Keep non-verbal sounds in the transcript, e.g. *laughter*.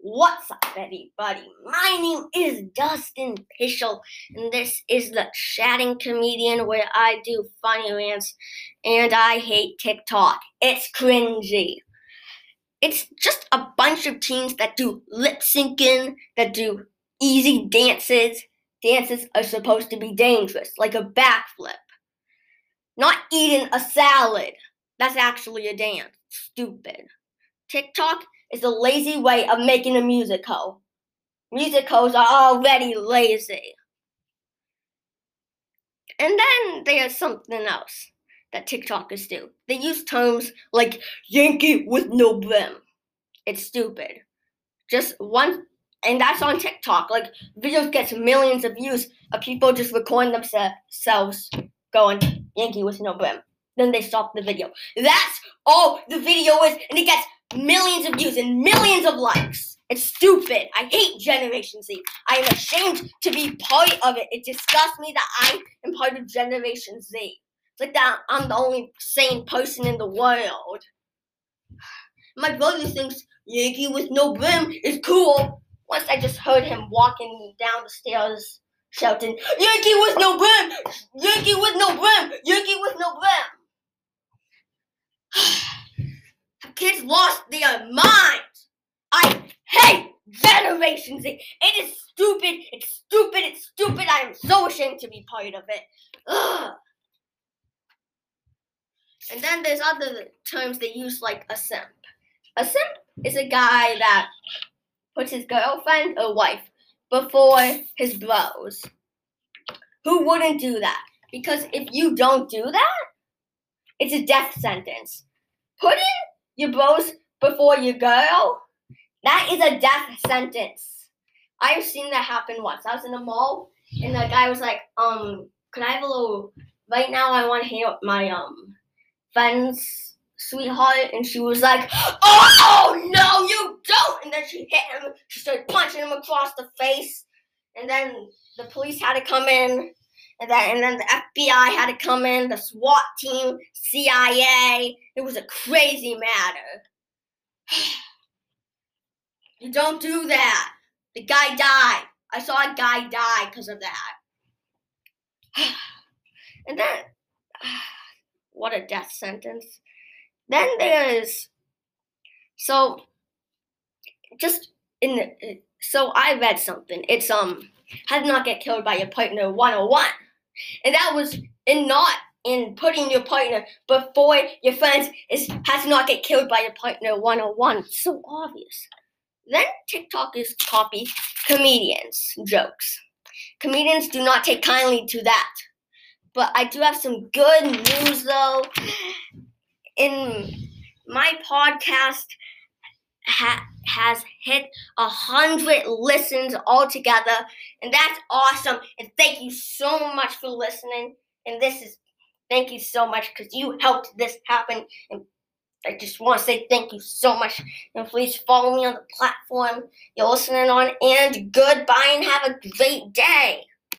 What's up, everybody? My name is Dustin Pueschel, and this is the Chatting Comedian where I do funny rants, and I hate TikTok. It's cringy. It's just a bunch of teens that do lip syncing, that do easy dances. Dances are supposed to be dangerous, like a backflip. Not eating a salad. That's actually a dance. Stupid. TikTok is a lazy way of making a musical. Musicals are already lazy. And then there's something else that TikTokers do. They use terms like Yankee with no brim. It's stupid. Just one, and that's on TikTok. Like, videos gets millions of views of people just recording themselves going Yankee with no brim. Then they stop the video. That's all the video is, and it gets millions of views and millions of likes. It's stupid. I hate Generation Z. I am ashamed to be part of it. It disgusts me that I am part of Generation Z. It's like that I'm the only sane person in the world. My brother thinks Yankee with no brim is cool. Once I just heard him walking down the stairs shouting, Yankee with no brim! Yankee with no brim! Yankee with no brim! Kids lost their minds. I hate Generation Z. It is stupid. It's stupid. It's stupid. I am so ashamed to be part of it. Ugh. And then there's other terms they use like a simp. A simp is a guy that puts his girlfriend or wife before his bros. Who wouldn't do that? Because if you don't do that, it's a death sentence. Putting your bros before your girl, that is a death sentence. I've seen that happen once. I was in a mall and the guy was like, um, can I have a little right now I want to hang up my um friend's sweetheart and she was like, Oh no, you don't and then she hit him, she started punching him across the face, and then the police had to come in and then and then the FBI had to come in, the SWAT team, CIA. It was a crazy matter. *sighs* you don't do that. The guy died. I saw a guy die because of that. *sighs* and then, *sighs* what a death sentence. Then there's so just in the so I read something. It's um how to not get killed by your partner 101. And that was in not in putting your partner before your friends is has not get killed by your partner 101. It's so obvious. Then TikTok is copy comedians jokes. Comedians do not take kindly to that. But I do have some good news though. In my podcast ha- has hit a hundred listens altogether, and that's awesome. And thank you so much for listening. And this is thank you so much because you helped this happen. And I just want to say thank you so much. And please follow me on the platform you're listening on. And goodbye and have a great day.